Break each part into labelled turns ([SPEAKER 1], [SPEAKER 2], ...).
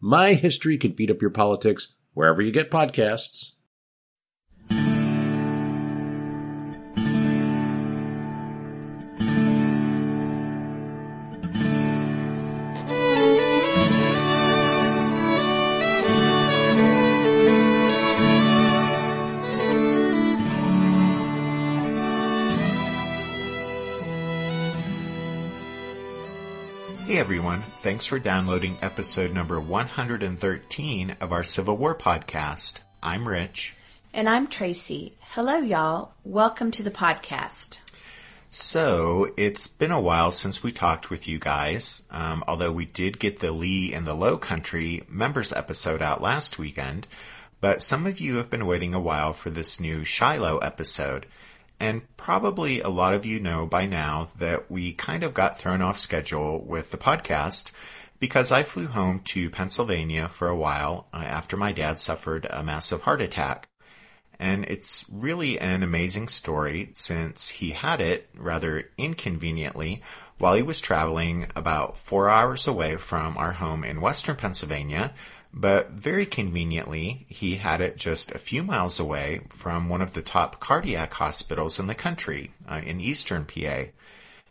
[SPEAKER 1] My History Can Beat Up Your Politics wherever you get podcasts.
[SPEAKER 2] Thanks for downloading episode number 113 of our Civil War podcast. I'm Rich.
[SPEAKER 3] And I'm Tracy. Hello, y'all. Welcome to the podcast.
[SPEAKER 2] So, it's been a while since we talked with you guys, um, although we did get the Lee and the Low Country members episode out last weekend, but some of you have been waiting a while for this new Shiloh episode. And probably a lot of you know by now that we kind of got thrown off schedule with the podcast because I flew home to Pennsylvania for a while uh, after my dad suffered a massive heart attack. And it's really an amazing story since he had it rather inconveniently while he was traveling about four hours away from our home in western Pennsylvania but very conveniently, he had it just a few miles away from one of the top cardiac hospitals in the country, uh, in eastern PA.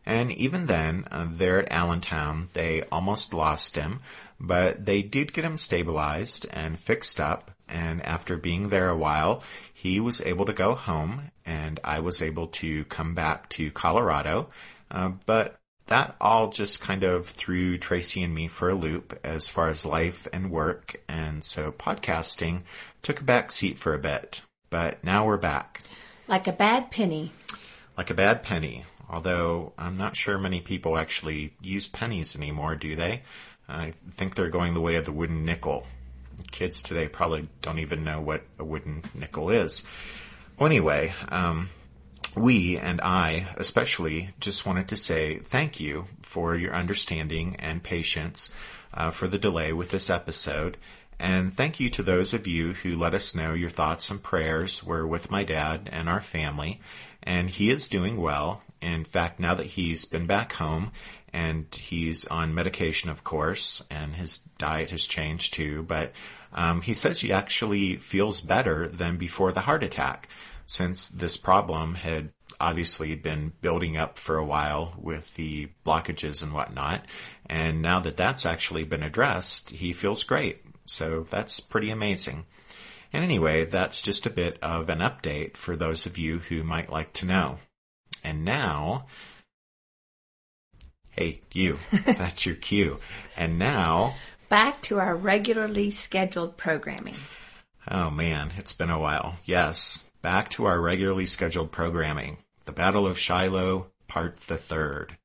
[SPEAKER 2] And even then, uh, there at Allentown, they almost lost him, but they did get him stabilized and fixed up. And after being there a while, he was able to go home, and I was able to come back to Colorado. Uh, but that all just kind of threw Tracy and me for a loop as far as life and work. And so podcasting took a back seat for a bit, but now we're back.
[SPEAKER 3] Like a bad penny.
[SPEAKER 2] Like a bad penny. Although I'm not sure many people actually use pennies anymore, do they? I think they're going the way of the wooden nickel. Kids today probably don't even know what a wooden nickel is. Well, anyway, um, we and I especially just wanted to say thank you for your understanding and patience uh, for the delay with this episode. And thank you to those of you who let us know your thoughts and prayers were with my dad and our family. And he is doing well. In fact, now that he's been back home and he's on medication, of course, and his diet has changed too, but um, he says he actually feels better than before the heart attack since this problem had obviously been building up for a while with the blockages and whatnot. And now that that's actually been addressed, he feels great. So that's pretty amazing. And anyway, that's just a bit of an update for those of you who might like to know. And now, hey, you, that's your cue. And now,
[SPEAKER 3] back to our regularly scheduled programming.
[SPEAKER 2] Oh man, it's been a while. Yes, back to our regularly scheduled programming. The Battle of Shiloh, Part the Third.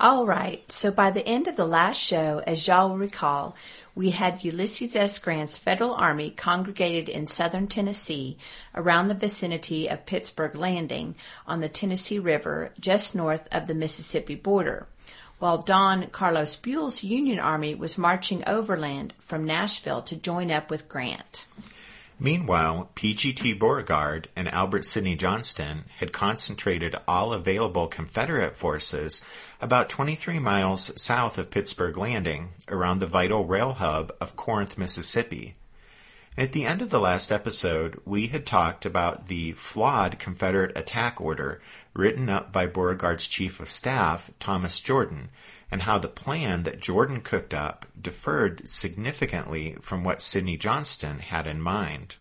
[SPEAKER 3] All right, so by the end of the last show, as y'all will recall, we had Ulysses S. Grant's Federal Army congregated in southern Tennessee around the vicinity of Pittsburg Landing on the Tennessee River just north of the Mississippi border while Don Carlos Buell's Union Army was marching overland from Nashville to join up with Grant.
[SPEAKER 2] Meanwhile, PGT Beauregard and Albert Sidney Johnston had concentrated all available Confederate forces about 23 miles south of Pittsburg Landing around the vital rail hub of Corinth, Mississippi. At the end of the last episode, we had talked about the flawed Confederate attack order written up by Beauregard's chief of staff, Thomas Jordan, and how the plan that Jordan cooked up differed significantly from what Sidney Johnston had in mind.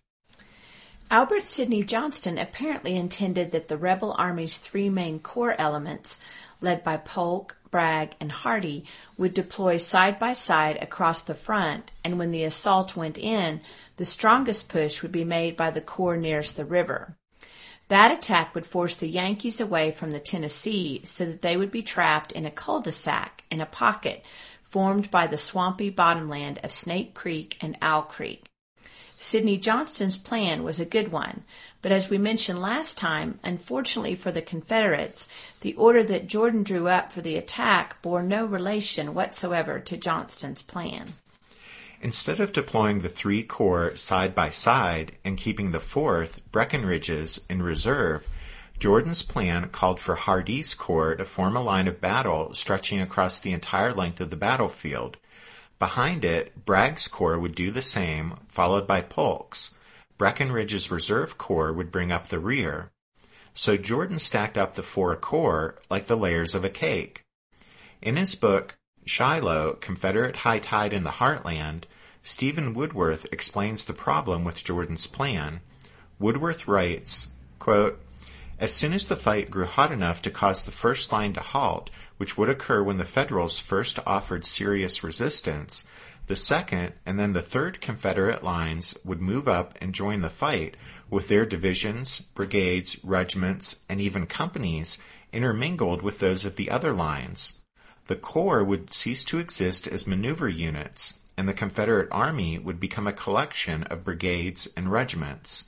[SPEAKER 3] Albert Sidney Johnston apparently intended that the rebel army's three main corps elements, led by Polk, Bragg, and Hardee, would deploy side by side across the front, and when the assault went in, the strongest push would be made by the corps nearest the river. That attack would force the Yankees away from the Tennessee so that they would be trapped in a cul-de-sac in a pocket formed by the swampy bottomland of Snake Creek and Owl Creek. Sidney Johnston's plan was a good one, but as we mentioned last time, unfortunately for the Confederates, the order that Jordan drew up for the attack bore no relation whatsoever to Johnston's plan.
[SPEAKER 2] Instead of deploying the three corps side by side and keeping the fourth, Breckinridge's, in reserve, Jordan's plan called for Hardee's corps to form a line of battle stretching across the entire length of the battlefield. Behind it, Bragg's corps would do the same, followed by Polk's. Breckinridge's reserve corps would bring up the rear. So Jordan stacked up the four corps like the layers of a cake. In his book, Shiloh, Confederate High Tide in the Heartland, Steven Woodworth explains the problem with Jordan's plan. Woodworth writes, quote, As soon as the fight grew hot enough to cause the first line to halt, which would occur when the Federals first offered serious resistance, the second and then the third Confederate lines would move up and join the fight with their divisions, brigades, regiments, and even companies intermingled with those of the other lines. The Corps would cease to exist as maneuver units, and the Confederate Army would become a collection of brigades and regiments.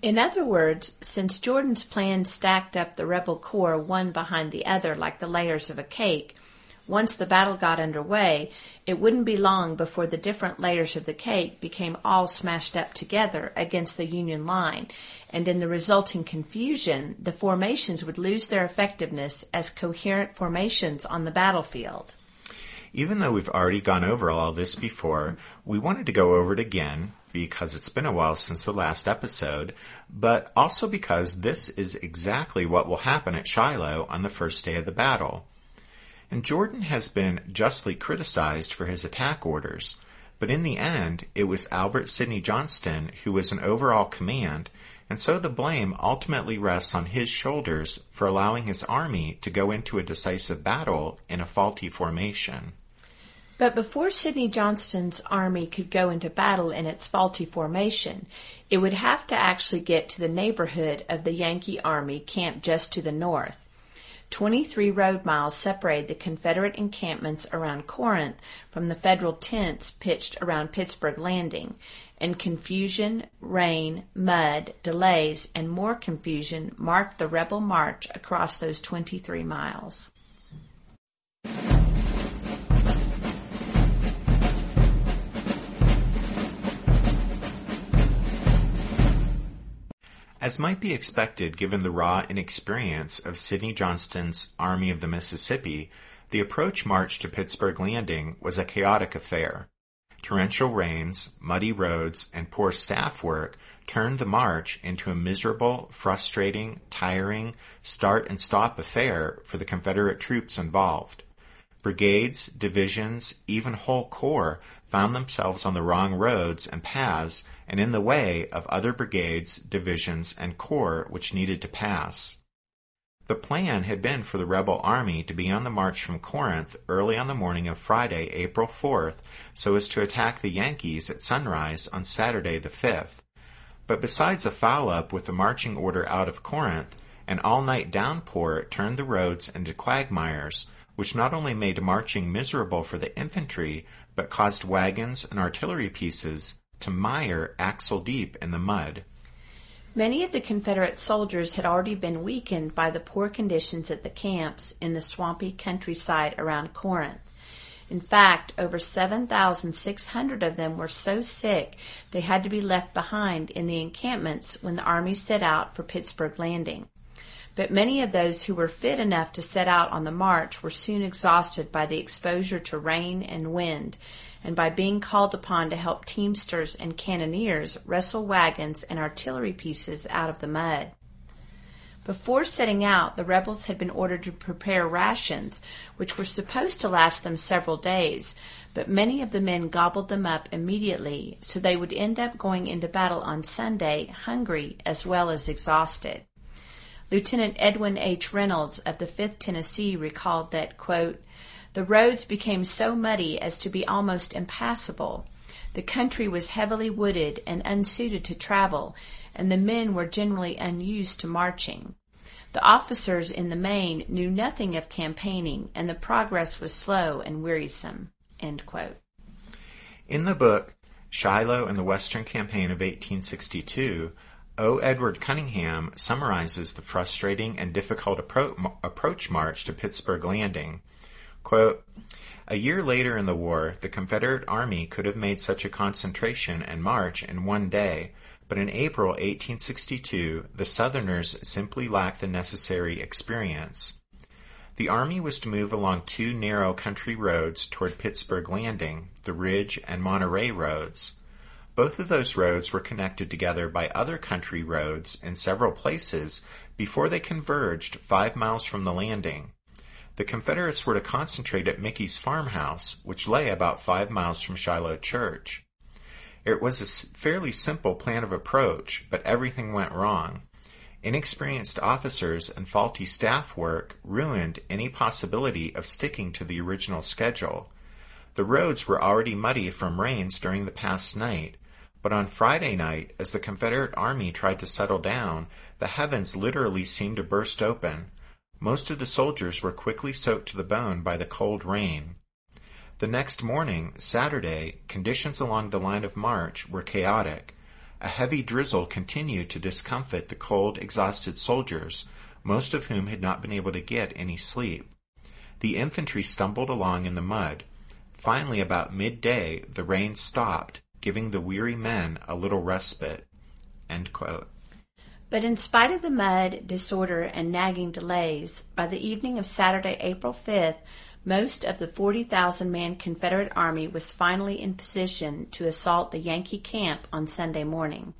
[SPEAKER 3] In other words, since Jordan's plan stacked up the rebel corps one behind the other like the layers of a cake, once the battle got underway, it wouldn't be long before the different layers of the cake became all smashed up together against the Union line, and in the resulting confusion, the formations would lose their effectiveness as coherent formations on the battlefield.
[SPEAKER 2] Even though we've already gone over all this before, we wanted to go over it again because it's been a while since the last episode, but also because this is exactly what will happen at Shiloh on the first day of the battle. And Jordan has been justly criticized for his attack orders, but in the end, it was Albert Sidney Johnston who was in overall command, and so the blame ultimately rests on his shoulders for allowing his army to go into a decisive battle in a faulty formation.
[SPEAKER 3] But before Sidney Johnston's army could go into battle in its faulty formation, it would have to actually get to the neighborhood of the Yankee army camped just to the north. 23 road miles separated the Confederate encampments around Corinth from the Federal tents pitched around Pittsburg Landing, and confusion, rain, mud, delays, and more confusion marked the rebel march across those 23 miles.
[SPEAKER 2] As might be expected given the raw inexperience of Sidney Johnston's Army of the Mississippi, the approach march to Pittsburg Landing was a chaotic affair. Torrential rains, muddy roads, and poor staff work turned the march into a miserable, frustrating, tiring, start and stop affair for the Confederate troops involved. Brigades, divisions, even whole corps found themselves on the wrong roads and paths and in the way of other brigades, divisions, and corps which needed to pass. The plan had been for the rebel army to be on the march from Corinth early on the morning of Friday, April 4th, so as to attack the Yankees at sunrise on Saturday the 5th. But besides a foul-up with the marching order out of Corinth, an all-night downpour turned the roads into quagmires, which not only made marching miserable for the infantry, but caused wagons and artillery pieces to mire axle deep in the mud.
[SPEAKER 3] Many of the Confederate soldiers had already been weakened by the poor conditions at the camps in the swampy countryside around Corinth. In fact, over 7,600 of them were so sick they had to be left behind in the encampments when the army set out for Pittsburg Landing. But many of those who were fit enough to set out on the march were soon exhausted by the exposure to rain and wind, and by being called upon to help teamsters and cannoneers wrestle wagons and artillery pieces out of the mud. Before setting out, the rebels had been ordered to prepare rations, which were supposed to last them several days, but many of the men gobbled them up immediately, so they would end up going into battle on Sunday hungry as well as exhausted. Lieutenant Edwin H. Reynolds of the 5th Tennessee recalled that, quote, the roads became so muddy as to be almost impassable. The country was heavily wooded and unsuited to travel, and the men were generally unused to marching. The officers in the main knew nothing of campaigning, and the progress was slow and wearisome.
[SPEAKER 2] In the book Shiloh and the Western Campaign of 1862, O. Edward Cunningham summarizes the frustrating and difficult appro- approach march to Pittsburg Landing. Quote, a year later in the war, the Confederate Army could have made such a concentration and march in one day, but in April 1862, the Southerners simply lacked the necessary experience. The Army was to move along two narrow country roads toward Pittsburg Landing, the Ridge and Monterey roads. Both of those roads were connected together by other country roads in several places before they converged five miles from the landing. The Confederates were to concentrate at Mickey's farmhouse, which lay about five miles from Shiloh Church. It was a fairly simple plan of approach, but everything went wrong. Inexperienced officers and faulty staff work ruined any possibility of sticking to the original schedule. The roads were already muddy from rains during the past night, but on Friday night, as the Confederate Army tried to settle down, the heavens literally seemed to burst open. Most of the soldiers were quickly soaked to the bone by the cold rain. The next morning, Saturday, conditions along the line of march were chaotic. A heavy drizzle continued to discomfit the cold, exhausted soldiers, most of whom had not been able to get any sleep. The infantry stumbled along in the mud. Finally, about midday, the rain stopped, giving the weary men a little respite.
[SPEAKER 3] But in spite of the mud, disorder, and nagging delays, by the evening of Saturday, April 5th, most of the 40,000 man Confederate Army was finally in position to assault the Yankee camp on Sunday morning.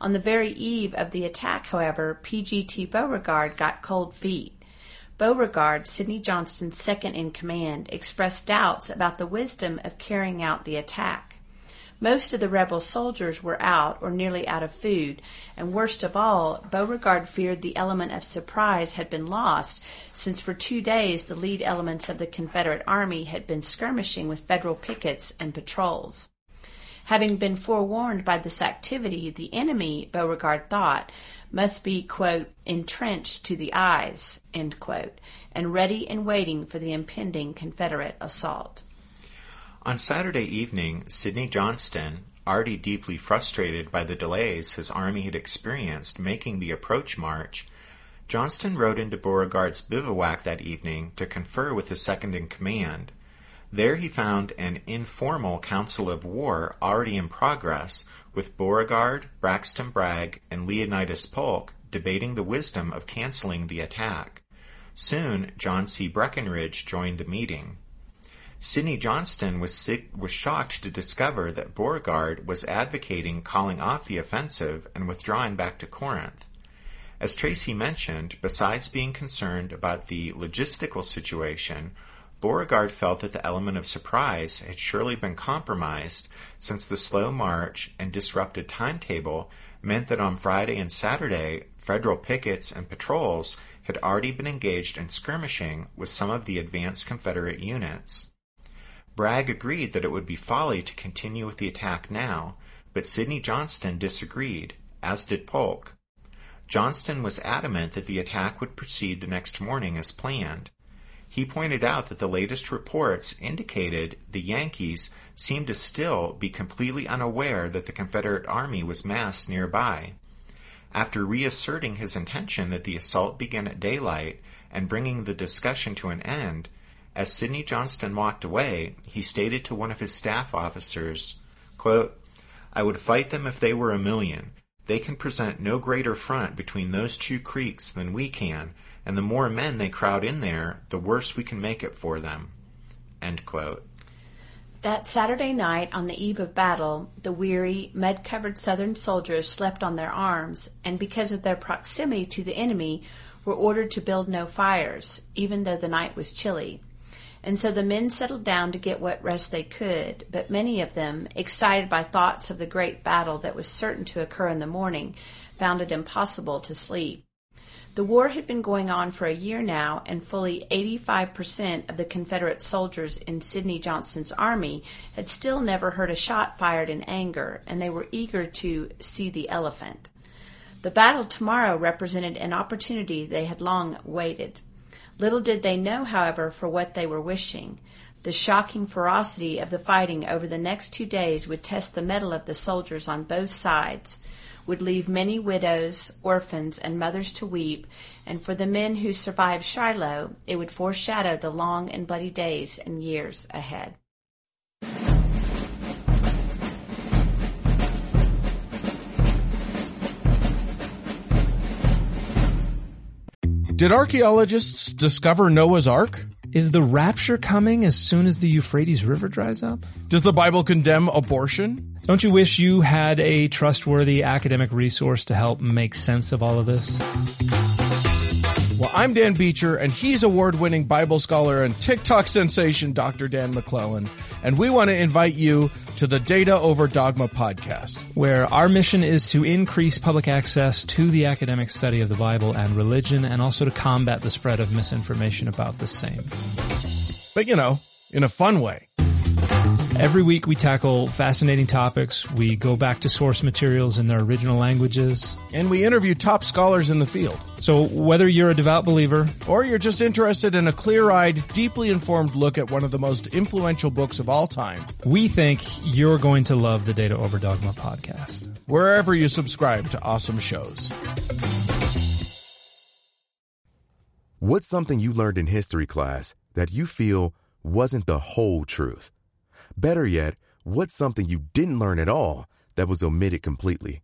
[SPEAKER 3] On the very eve of the attack, however, P.G.T. Beauregard got cold feet. Beauregard, Sidney Johnston's second in command, expressed doubts about the wisdom of carrying out the attack. Most of the rebel soldiers were out or nearly out of food, and worst of all, Beauregard feared the element of surprise had been lost, since for two days the lead elements of the Confederate Army had been skirmishing with Federal pickets and patrols. Having been forewarned by this activity, the enemy, Beauregard thought, must be, quote, entrenched to the eyes, quote, and ready and waiting for the impending Confederate assault.
[SPEAKER 2] On Saturday evening, Sidney Johnston, already deeply frustrated by the delays his army had experienced making the approach march, Johnston rode into Beauregard's bivouac that evening to confer with his second in command. There he found an informal council of war already in progress, with Beauregard, Braxton Bragg, and Leonidas Polk debating the wisdom of canceling the attack. Soon, John C. Breckinridge joined the meeting. Sidney Johnston was, was shocked to discover that Beauregard was advocating calling off the offensive and withdrawing back to Corinth. As Tracy mentioned, besides being concerned about the logistical situation, Beauregard felt that the element of surprise had surely been compromised since the slow march and disrupted timetable meant that on Friday and Saturday, federal pickets and patrols had already been engaged in skirmishing with some of the advanced Confederate units. Bragg agreed that it would be folly to continue with the attack now, but Sidney Johnston disagreed, as did Polk. Johnston was adamant that the attack would proceed the next morning as planned. He pointed out that the latest reports indicated the Yankees seemed to still be completely unaware that the Confederate Army was massed nearby. After reasserting his intention that the assault begin at daylight and bringing the discussion to an end, as Sidney Johnston walked away, he stated to one of his staff officers, quote, I would fight them if they were a million. They can present no greater front between those two creeks than we can, and the more men they crowd in there, the worse we can make it for them.
[SPEAKER 3] That Saturday night, on the eve of battle, the weary, mud covered Southern soldiers slept on their arms, and because of their proximity to the enemy, were ordered to build no fires, even though the night was chilly. And so the men settled down to get what rest they could, but many of them, excited by thoughts of the great battle that was certain to occur in the morning, found it impossible to sleep. The war had been going on for a year now, and fully 85% of the Confederate soldiers in Sidney Johnston's army had still never heard a shot fired in anger, and they were eager to see the elephant. The battle tomorrow represented an opportunity they had long waited. Little did they know, however, for what they were wishing. The shocking ferocity of the fighting over the next two days would test the mettle of the soldiers on both sides would leave many widows, orphans, and mothers to weep, and for the men who survived Shiloh, it would foreshadow the long and bloody days and years ahead.
[SPEAKER 4] Did archaeologists discover Noah's Ark?
[SPEAKER 5] Is the rapture coming as soon as the Euphrates River dries up?
[SPEAKER 4] Does the Bible condemn abortion?
[SPEAKER 5] Don't you wish you had a trustworthy academic resource to help make sense of all of this?
[SPEAKER 4] Well, I'm Dan Beecher, and he's award-winning Bible scholar and TikTok sensation Dr. Dan McClellan, and we want to invite you to the Data Over Dogma podcast,
[SPEAKER 5] where our mission is to increase public access to the academic study of the Bible and religion, and also to combat the spread of misinformation about the same.
[SPEAKER 4] But you know, in a fun way.
[SPEAKER 5] Every week we tackle fascinating topics. We go back to source materials in their original languages.
[SPEAKER 4] And we interview top scholars in the field.
[SPEAKER 5] So whether you're a devout believer
[SPEAKER 4] or you're just interested in a clear-eyed, deeply informed look at one of the most influential books of all time,
[SPEAKER 5] we think you're going to love the Data Over Dogma podcast.
[SPEAKER 4] Wherever you subscribe to awesome shows.
[SPEAKER 6] What's something you learned in history class that you feel wasn't the whole truth? Better yet, what's something you didn't learn at all that was omitted completely?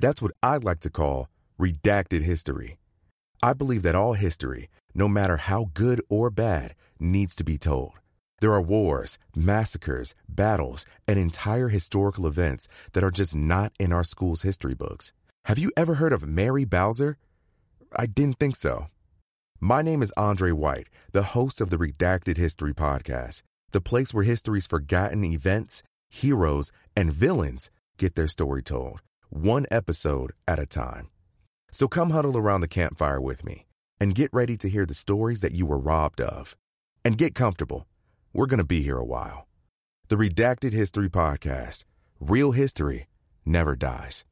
[SPEAKER 6] That's what I'd like to call redacted history. I believe that all history, no matter how good or bad, needs to be told. There are wars, massacres, battles, and entire historical events that are just not in our school's history books. Have you ever heard of Mary Bowser? I didn't think so. My name is Andre White, the host of the Redacted History Podcast the place where history's forgotten events, heroes, and villains get their story told, one episode at a time. So come huddle around the campfire with me and get ready to hear the stories that you were robbed of. And get comfortable. We're going to be here a while. The Redacted History Podcast Real History Never Dies.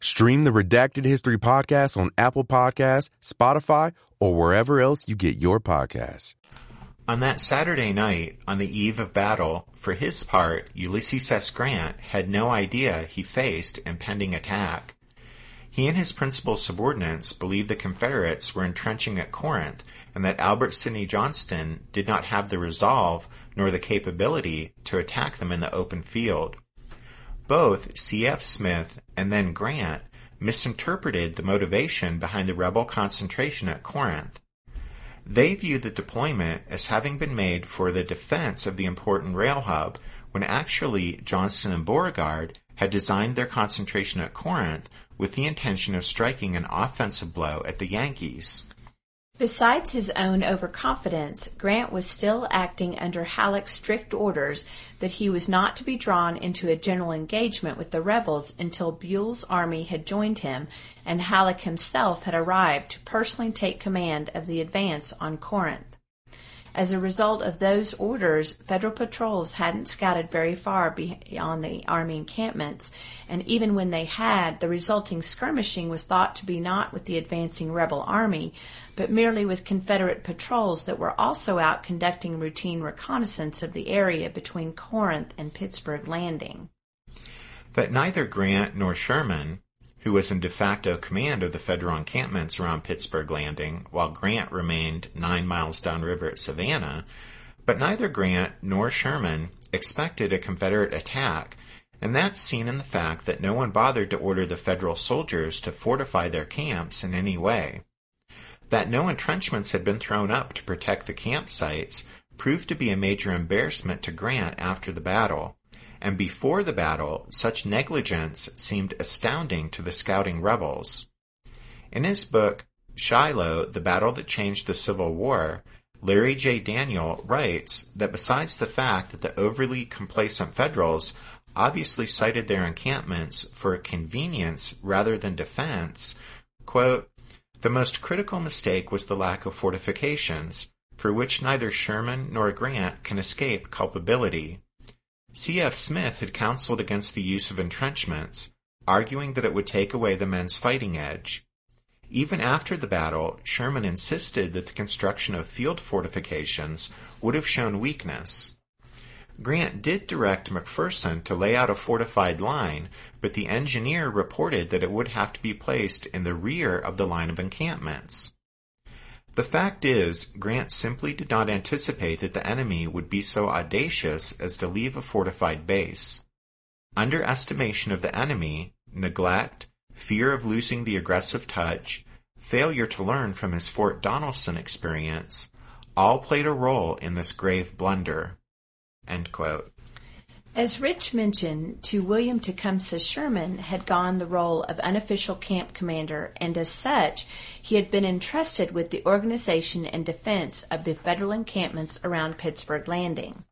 [SPEAKER 6] Stream the Redacted History Podcast on Apple Podcasts, Spotify, or wherever else you get your podcasts.
[SPEAKER 2] On that Saturday night, on the eve of battle, for his part, Ulysses S. Grant had no idea he faced impending attack. He and his principal subordinates believed the Confederates were entrenching at Corinth and that Albert Sidney Johnston did not have the resolve nor the capability to attack them in the open field. Both C.F. Smith and then Grant misinterpreted the motivation behind the rebel concentration at Corinth. They viewed the deployment as having been made for the defense of the important rail hub, when actually Johnston and Beauregard had designed their concentration at Corinth with the intention of striking an offensive blow at the Yankees.
[SPEAKER 3] Besides his own overconfidence, Grant was still acting under Halleck's strict orders that he was not to be drawn into a general engagement with the rebels until Buell's army had joined him and Halleck himself had arrived to personally take command of the advance on Corinth. As a result of those orders, federal patrols hadn't scouted very far beyond the Army encampments, and even when they had, the resulting skirmishing was thought to be not with the advancing rebel army, but merely with Confederate patrols that were also out conducting routine reconnaissance of the area between Corinth and Pittsburg Landing.
[SPEAKER 2] That neither Grant nor Sherman who was in de facto command of the Federal encampments around Pittsburg Landing, while Grant remained nine miles downriver at Savannah, but neither Grant nor Sherman expected a Confederate attack, and that's seen in the fact that no one bothered to order the Federal soldiers to fortify their camps in any way. That no entrenchments had been thrown up to protect the campsites proved to be a major embarrassment to Grant after the battle, and before the battle, such negligence seemed astounding to the scouting rebels. In his book, Shiloh, The Battle That Changed the Civil War, Larry J. Daniel writes that besides the fact that the overly complacent Federals obviously sited their encampments for convenience rather than defense, quote, The most critical mistake was the lack of fortifications, for which neither Sherman nor Grant can escape culpability. C.F. Smith had counseled against the use of entrenchments, arguing that it would take away the men's fighting edge. Even after the battle, Sherman insisted that the construction of field fortifications would have shown weakness. Grant did direct McPherson to lay out a fortified line, but the engineer reported that it would have to be placed in the rear of the line of encampments. The fact is, Grant simply did not anticipate that the enemy would be so audacious as to leave a fortified base. Underestimation of the enemy, neglect, fear of losing the aggressive touch, failure to learn from his Fort Donelson experience, all played a role in this grave blunder.
[SPEAKER 3] As Rich mentioned, to William Tecumseh Sherman had gone the role of unofficial camp commander, and as such, he had been entrusted with the organization and defense of the Federal encampments around Pittsburg Landing.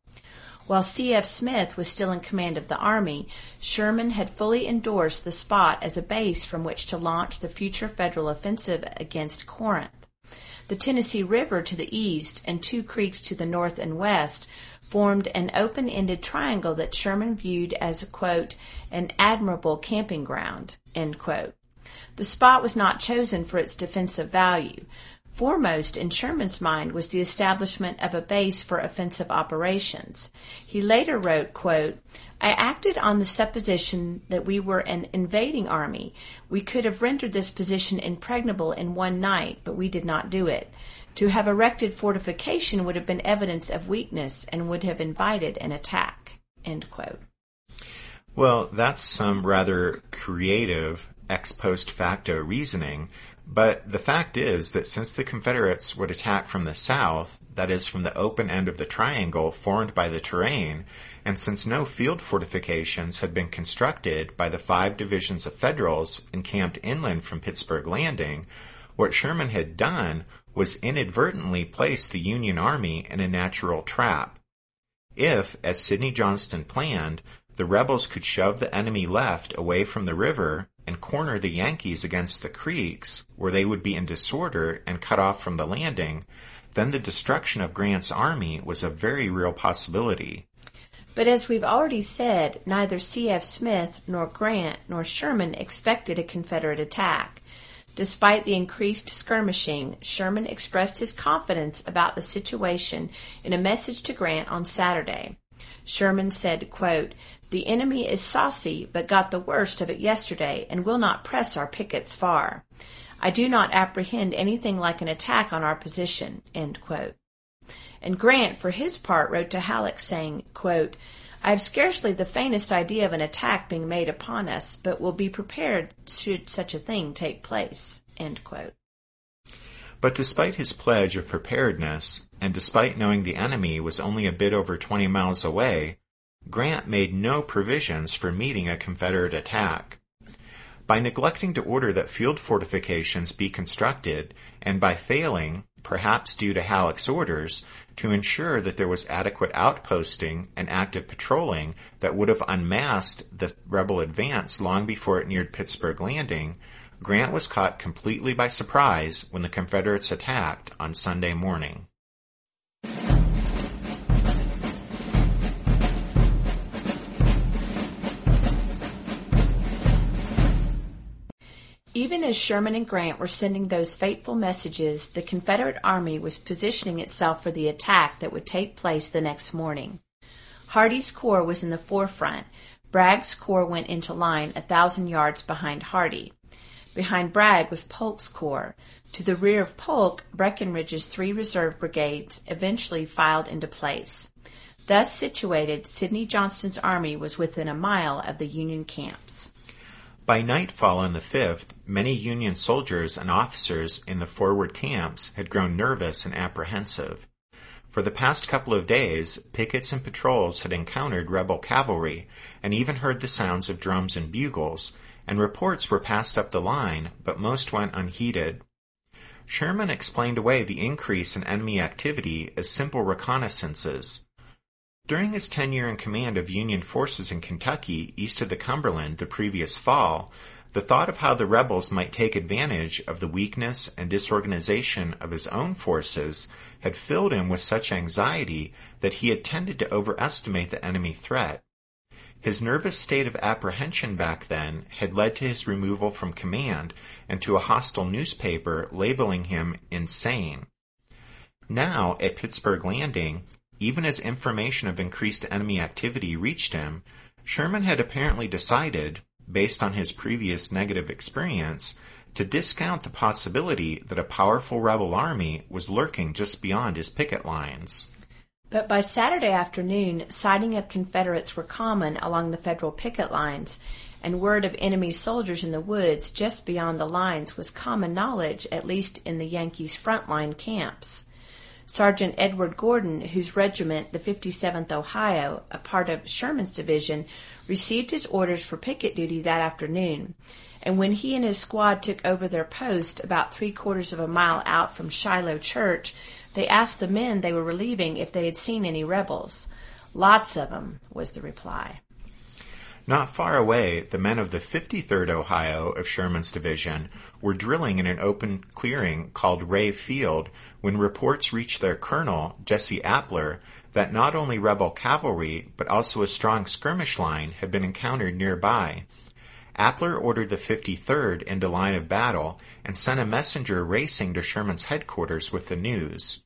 [SPEAKER 3] While C.F. Smith was still in command of the Army, Sherman had fully endorsed the spot as a base from which to launch the future Federal offensive against Corinth. The Tennessee River to the east and two creeks to the north and west formed an open-ended triangle that Sherman viewed as, quote, an admirable camping ground, The spot was not chosen for its defensive value. Foremost in Sherman's mind was the establishment of a base for offensive operations. He later wrote, quote, I acted on the supposition that we were an invading army. We could have rendered this position impregnable in one night, but we did not do it. To have erected fortification would have been evidence of weakness and would have invited an attack.
[SPEAKER 2] Well, that's some rather creative ex post facto reasoning but the fact is that since the Confederates would attack from the south, that is, from the open end of the triangle formed by the terrain, and since no field fortifications had been constructed by the five divisions of Federals encamped inland from Pittsburg Landing, what Sherman had done was inadvertently placed the Union Army in a natural trap. If, as Sidney Johnston planned, the rebels could shove the enemy left away from the river and corner the Yankees against the creeks, where they would be in disorder and cut off from the landing, then the destruction of Grant's army was a very real possibility.
[SPEAKER 3] But as we've already said, neither C.F. Smith nor Grant nor Sherman expected a Confederate attack. Despite the increased skirmishing, Sherman expressed his confidence about the situation in a message to Grant on Saturday. Sherman said, quote, the enemy is saucy, but got the worst of it yesterday and will not press our pickets far. I do not apprehend anything like an attack on our position. And Grant, for his part, wrote to Halleck saying, quote, I have scarcely the faintest idea of an attack being made upon us, but will be prepared should such a thing take place.
[SPEAKER 2] But despite his pledge of preparedness, and despite knowing the enemy was only a bit over 20 miles away, Grant made no provisions for meeting a Confederate attack. By neglecting to order that field fortifications be constructed, and by failing, perhaps due to Halleck's orders, to ensure that there was adequate outposting and active patrolling that would have unmasked the rebel advance long before it neared Pittsburg Landing, Grant was caught completely by surprise when the Confederates attacked on Sunday morning.
[SPEAKER 3] Even as Sherman and Grant were sending those fateful messages, the Confederate Army was positioning itself for the attack that would take place the next morning. Hardee's Corps was in the forefront. Bragg's Corps went into line a thousand yards behind Hardee. Behind Bragg was Polk's Corps. To the rear of Polk, Breckinridge's three reserve brigades eventually filed into place. Thus situated, Sidney Johnston's army was within a mile of the Union camps.
[SPEAKER 2] By nightfall on the 5th, many Union soldiers and officers in the forward camps had grown nervous and apprehensive. For the past couple of days, pickets and patrols had encountered rebel cavalry and even heard the sounds of drums and bugles, and reports were passed up the line, but most went unheeded. Sherman explained away the increase in enemy activity as simple reconnaissances. During his tenure in command of Union forces in Kentucky east of the Cumberland the previous fall, The thought of how the rebels might take advantage of the weakness and disorganization of his own forces had filled him with such anxiety that he had tended to overestimate the enemy threat. His nervous state of apprehension back then had led to his removal from command and to a hostile newspaper labeling him insane. Now, at Pittsburg Landing, even as information of increased enemy activity reached him, Sherman had apparently decided, based on his previous negative experience, to discount the possibility that a powerful rebel army was lurking just beyond his picket lines.
[SPEAKER 3] But by Saturday afternoon, sighting of Confederates were common along the Federal picket lines, and word of enemy soldiers in the woods just beyond the lines was common knowledge, at least in the Yankees' front line camps. Sergeant Edward Gordon, whose regiment, the 57th Ohio, a part of Sherman's division, received his orders for picket duty that afternoon. And when he and his squad took over their post about three quarters of a mile out from Shiloh Church, they asked the men they were relieving if they had seen any rebels. Lots of 'em," was the reply.
[SPEAKER 2] Not far away, the men of the 53rd Ohio of Sherman's division were drilling in an open clearing called Rea Field when reports reached their colonel, Jesse Appler, that not only rebel cavalry, but also a strong skirmish line had been encountered nearby. Appler ordered the 53rd into line of battle and sent a messenger racing to Sherman's headquarters with the news.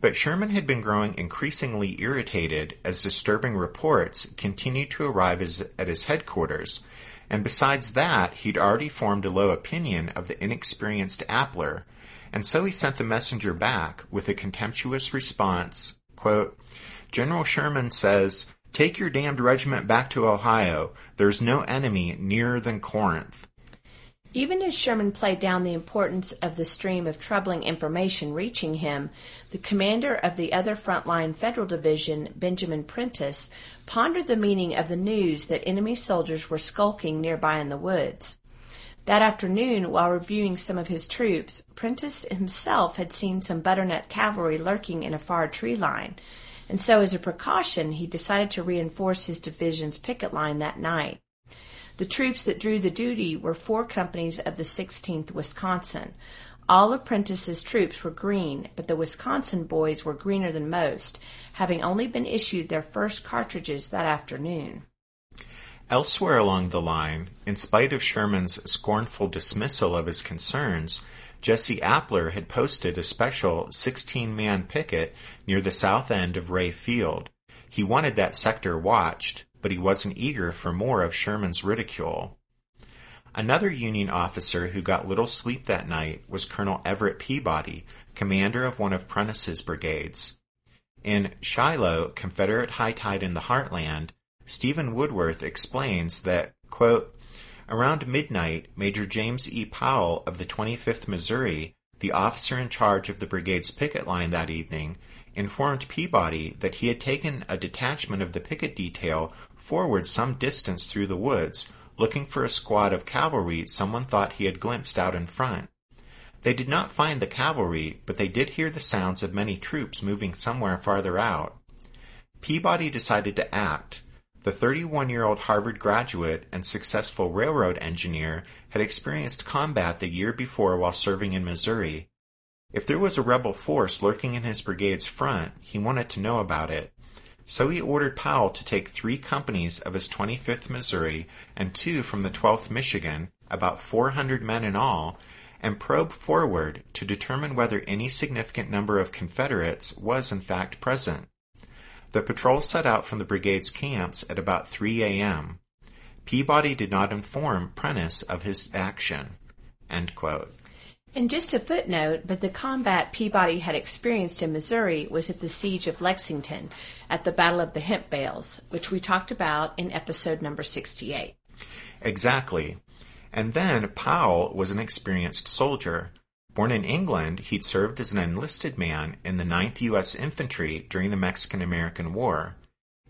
[SPEAKER 2] But Sherman had been growing increasingly irritated as disturbing reports continued to arrive at his headquarters, and besides that, he'd already formed a low opinion of the inexperienced Appler, and so he sent the messenger back with a contemptuous response, quote, General Sherman says, Take your damned regiment back to Ohio. There's no enemy nearer than Corinth.
[SPEAKER 3] Even as Sherman played down the importance of the stream of troubling information reaching him, the commander of the other frontline Federal division, Benjamin Prentiss, pondered the meaning of the news that enemy soldiers were skulking nearby in the woods. That afternoon, while reviewing some of his troops, Prentiss himself had seen some butternut cavalry lurking in a far tree line, and so as a precaution he decided to reinforce his division's picket line that night. The troops that drew the duty were four companies of the 16th Wisconsin. All of Prentiss's troops were green, but the Wisconsin boys were greener than most, having only been issued their first cartridges that afternoon.
[SPEAKER 2] Elsewhere along the line, in spite of Sherman's scornful dismissal of his concerns, Jesse Appler had posted a special 16 man picket near the south end of Rea Field. He wanted that sector watched, but he wasn't eager for more of Sherman's ridicule. Another Union officer who got little sleep that night was Colonel Everett Peabody, commander of one of Prentiss's brigades. In Shiloh, Confederate High Tide in the Heartland, Steven Woodworth explains that, quote, around midnight, Major James E. Powell of the 25th Missouri, the officer in charge of the brigade's picket line that evening, informed Peabody that he had taken a detachment of the picket detail forward some distance through the woods, looking for a squad of cavalry someone thought he had glimpsed out in front. They did not find the cavalry, but they did hear the sounds of many troops moving somewhere farther out. Peabody decided to act. The 31 year old Harvard graduate and successful railroad engineer had experienced combat the year before while serving in Missouri if there was a rebel force lurking in his brigade's front, he wanted to know about it. So he ordered Powell to take three companies of his 25th Missouri and two from the 12th Michigan, about 400 men in all, and probe forward to determine whether any significant number of Confederates was in fact present. The patrol set out from the brigade's camps at about 3 a.m. Peabody did not inform Prentiss of his action.
[SPEAKER 3] And just a footnote, but the combat Peabody had experienced in Missouri was at the Siege of Lexington at the Battle of the Hemp Bales, which we talked about in episode number 68.
[SPEAKER 2] Exactly. And then Powell was an experienced soldier. Born in England, he'd served as an enlisted man in the 9th U.S. Infantry during the Mexican American War.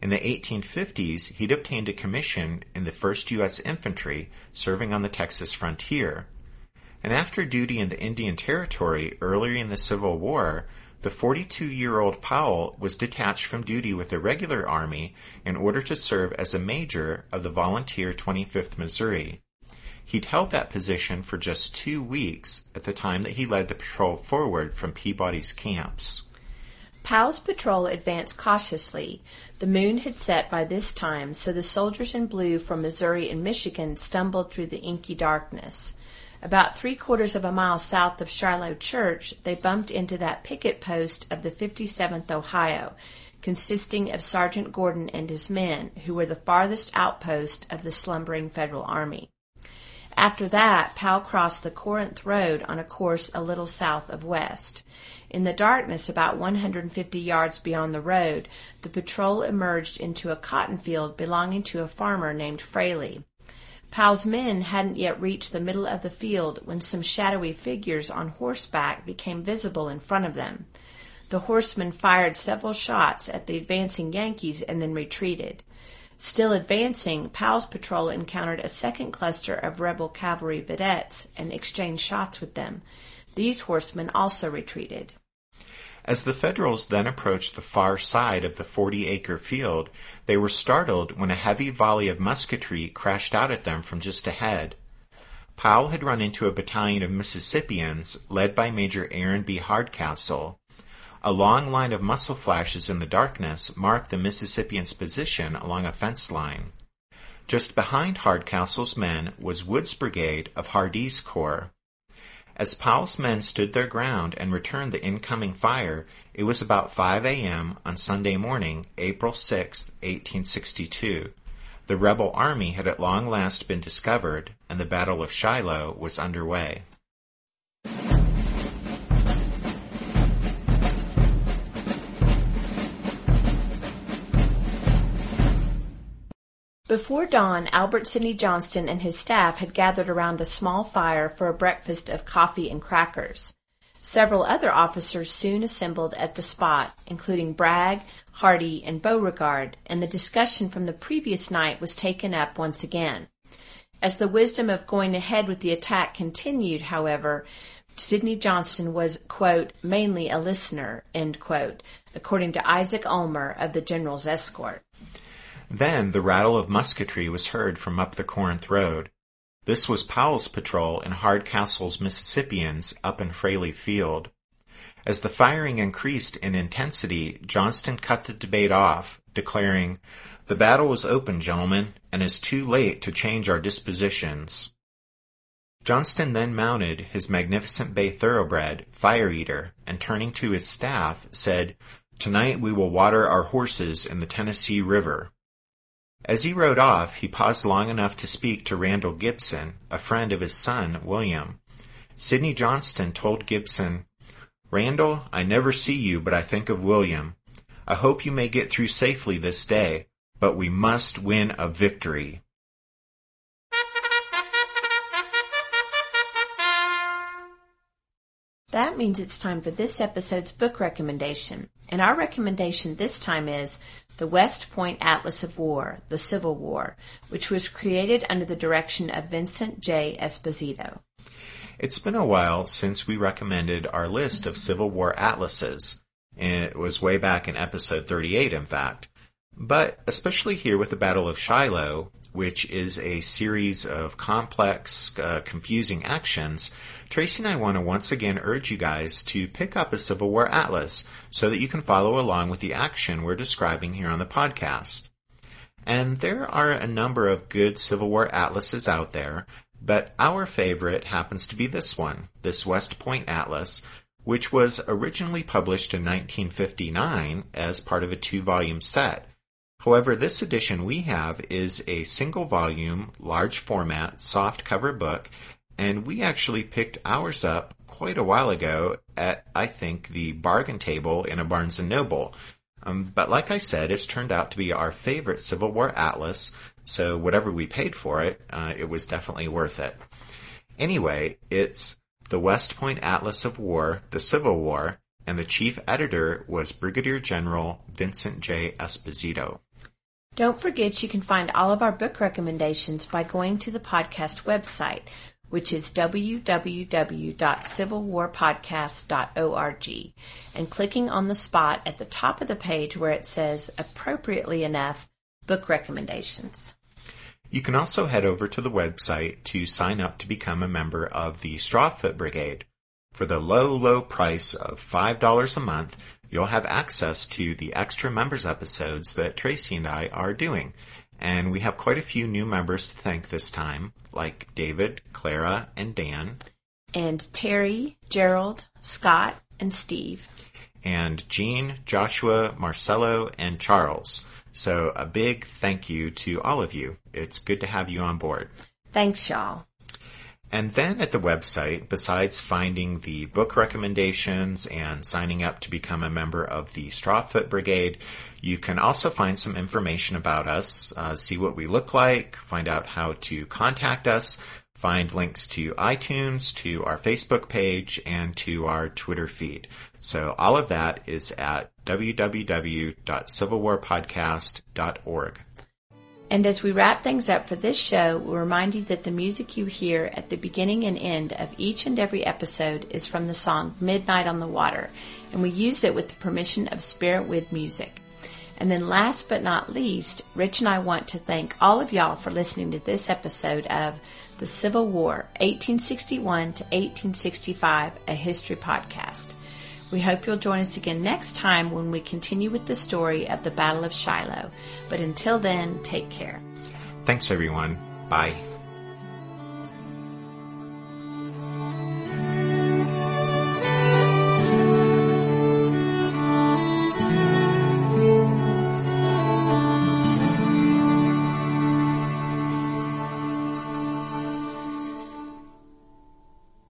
[SPEAKER 2] In the 1850s, he'd obtained a commission in the 1st U.S. Infantry, serving on the Texas frontier and after duty in the Indian Territory earlier in the Civil War, the 42 year old Powell was detached from duty with the regular Army in order to serve as a major of the volunteer 25th Missouri. He'd held that position for just two weeks at the time that he led the patrol forward from Peabody's camps.
[SPEAKER 3] Powell's patrol advanced cautiously. The moon had set by this time, so the soldiers in blue from Missouri and Michigan stumbled through the inky darkness. About three quarters of a mile south of Shiloh Church, they bumped into that picket post of the 57th Ohio, consisting of Sergeant Gordon and his men, who were the farthest outpost of the slumbering Federal Army. After that, Powell crossed the Corinth Road on a course a little south of west. In the darkness about 150 yards beyond the road, the patrol emerged into a cotton field belonging to a farmer named Fraley. Powell's men hadn't yet reached the middle of the field when some shadowy figures on horseback became visible in front of them. The horsemen fired several shots at the advancing Yankees and then retreated. Still advancing, Powell's patrol encountered a second cluster of rebel cavalry vedettes and exchanged shots with them. These horsemen also retreated.
[SPEAKER 2] As the Federals then approached the far side of the 40 acre field, they were startled when a heavy volley of musketry crashed out at them from just ahead. Powell had run into a battalion of Mississippians led by Major Aaron B. Hardcastle. A long line of muzzle flashes in the darkness marked the Mississippians' position along a fence line. Just behind Hardcastle's men was Wood's brigade of Hardee's corps. As Powell's men stood their ground and returned the incoming fire, it was about 5 a.m. on Sunday morning, April 6, 1862. The rebel army had at long last been discovered, and the Battle of Shiloh was underway.
[SPEAKER 3] Before dawn, Albert Sidney Johnston and his staff had gathered around a small fire for a breakfast of coffee and crackers. Several other officers soon assembled at the spot, including Bragg, Hardee, and Beauregard, and the discussion from the previous night was taken up once again. As the wisdom of going ahead with the attack continued, however, Sidney Johnston was, quote, mainly a listener, end quote, according to Isaac Ulmer of the General's escort.
[SPEAKER 2] Then the rattle of musketry was heard from up the Corinth Road. This was Powell's patrol and Hardcastle's Mississippians up in Fraley Field. As the firing increased in intensity, Johnston cut the debate off, declaring, The battle is open, gentlemen, and is too late to change our dispositions. Johnston then mounted his magnificent bay thoroughbred, Fire Eater, and turning to his staff, said, Tonight we will water our horses in the Tennessee River. As he rode off, he paused long enough to speak to Randall Gibson, a friend of his son, William. Sidney Johnston told Gibson, Randall, I never see you, but I think of William. I hope you may get through safely this day, but we must win a victory.
[SPEAKER 3] That means it's time for this episode's book recommendation. And our recommendation this time is The West Point Atlas of War, The Civil War, which was created under the direction of Vincent J. Esposito.
[SPEAKER 2] It's been a while since we recommended our list of Civil War atlases. And it was way back in episode 38, in fact. But especially here with the Battle of Shiloh, which is a series of complex, uh, confusing actions, Tracy and I want to once again urge you guys to pick up a Civil War Atlas so that you can follow along with the action we're describing here on the podcast. And there are a number of good Civil War Atlases out there, but our favorite happens to be this one, this West Point Atlas, which was originally published in 1959 as part of a two volume set. However, this edition we have is a single volume, large format, soft cover book and we actually picked ours up quite a while ago at, I think, the bargain table in a Barnes and Noble. Um, but like I said, it's turned out to be our favorite Civil War atlas, so whatever we paid for it, uh, it was definitely worth it. Anyway, it's the West Point Atlas of War, the Civil War, and the chief editor was Brigadier General Vincent J. Esposito.
[SPEAKER 3] Don't forget you can find all of our book recommendations by going to the podcast website, which is www.civilwarpodcast.org, and clicking on the spot at the top of the page where it says, appropriately enough, book recommendations.
[SPEAKER 2] You can also head over to the website to sign up to become a member of the Strawfoot Brigade. For the low, low price of $5 a month, you'll have access to the extra members episodes that Tracy and I are doing. And we have quite a few new members to thank this time, like David, Clara, and Dan.
[SPEAKER 3] And Terry, Gerald, Scott, and Steve.
[SPEAKER 2] And Jean, Joshua, Marcelo, and Charles. So a big thank you to all of you. It's good to have you on board.
[SPEAKER 3] Thanks, y'all.
[SPEAKER 2] And then at the website, besides finding the book recommendations and signing up to become a member of the Strawfoot Brigade, you can also find some information about us, uh, see what we look like, find out how to contact us, find links to iTunes, to our Facebook page, and to our Twitter feed. So all of that is at www.civilwarpodcast.org.
[SPEAKER 3] And as we wrap things up for this show, we'll remind you that the music you hear at the beginning and end of each and every episode is from the song Midnight on the Water, and we use it with the permission of Spiritwood Music. And then last but not least, Rich and I want to thank all of y'all for listening to this episode of The Civil War, 1861 to 1865, a history podcast. We hope you'll join us again next time when we continue with the story of the Battle of Shiloh. But until then, take care.
[SPEAKER 2] Thanks everyone. Bye.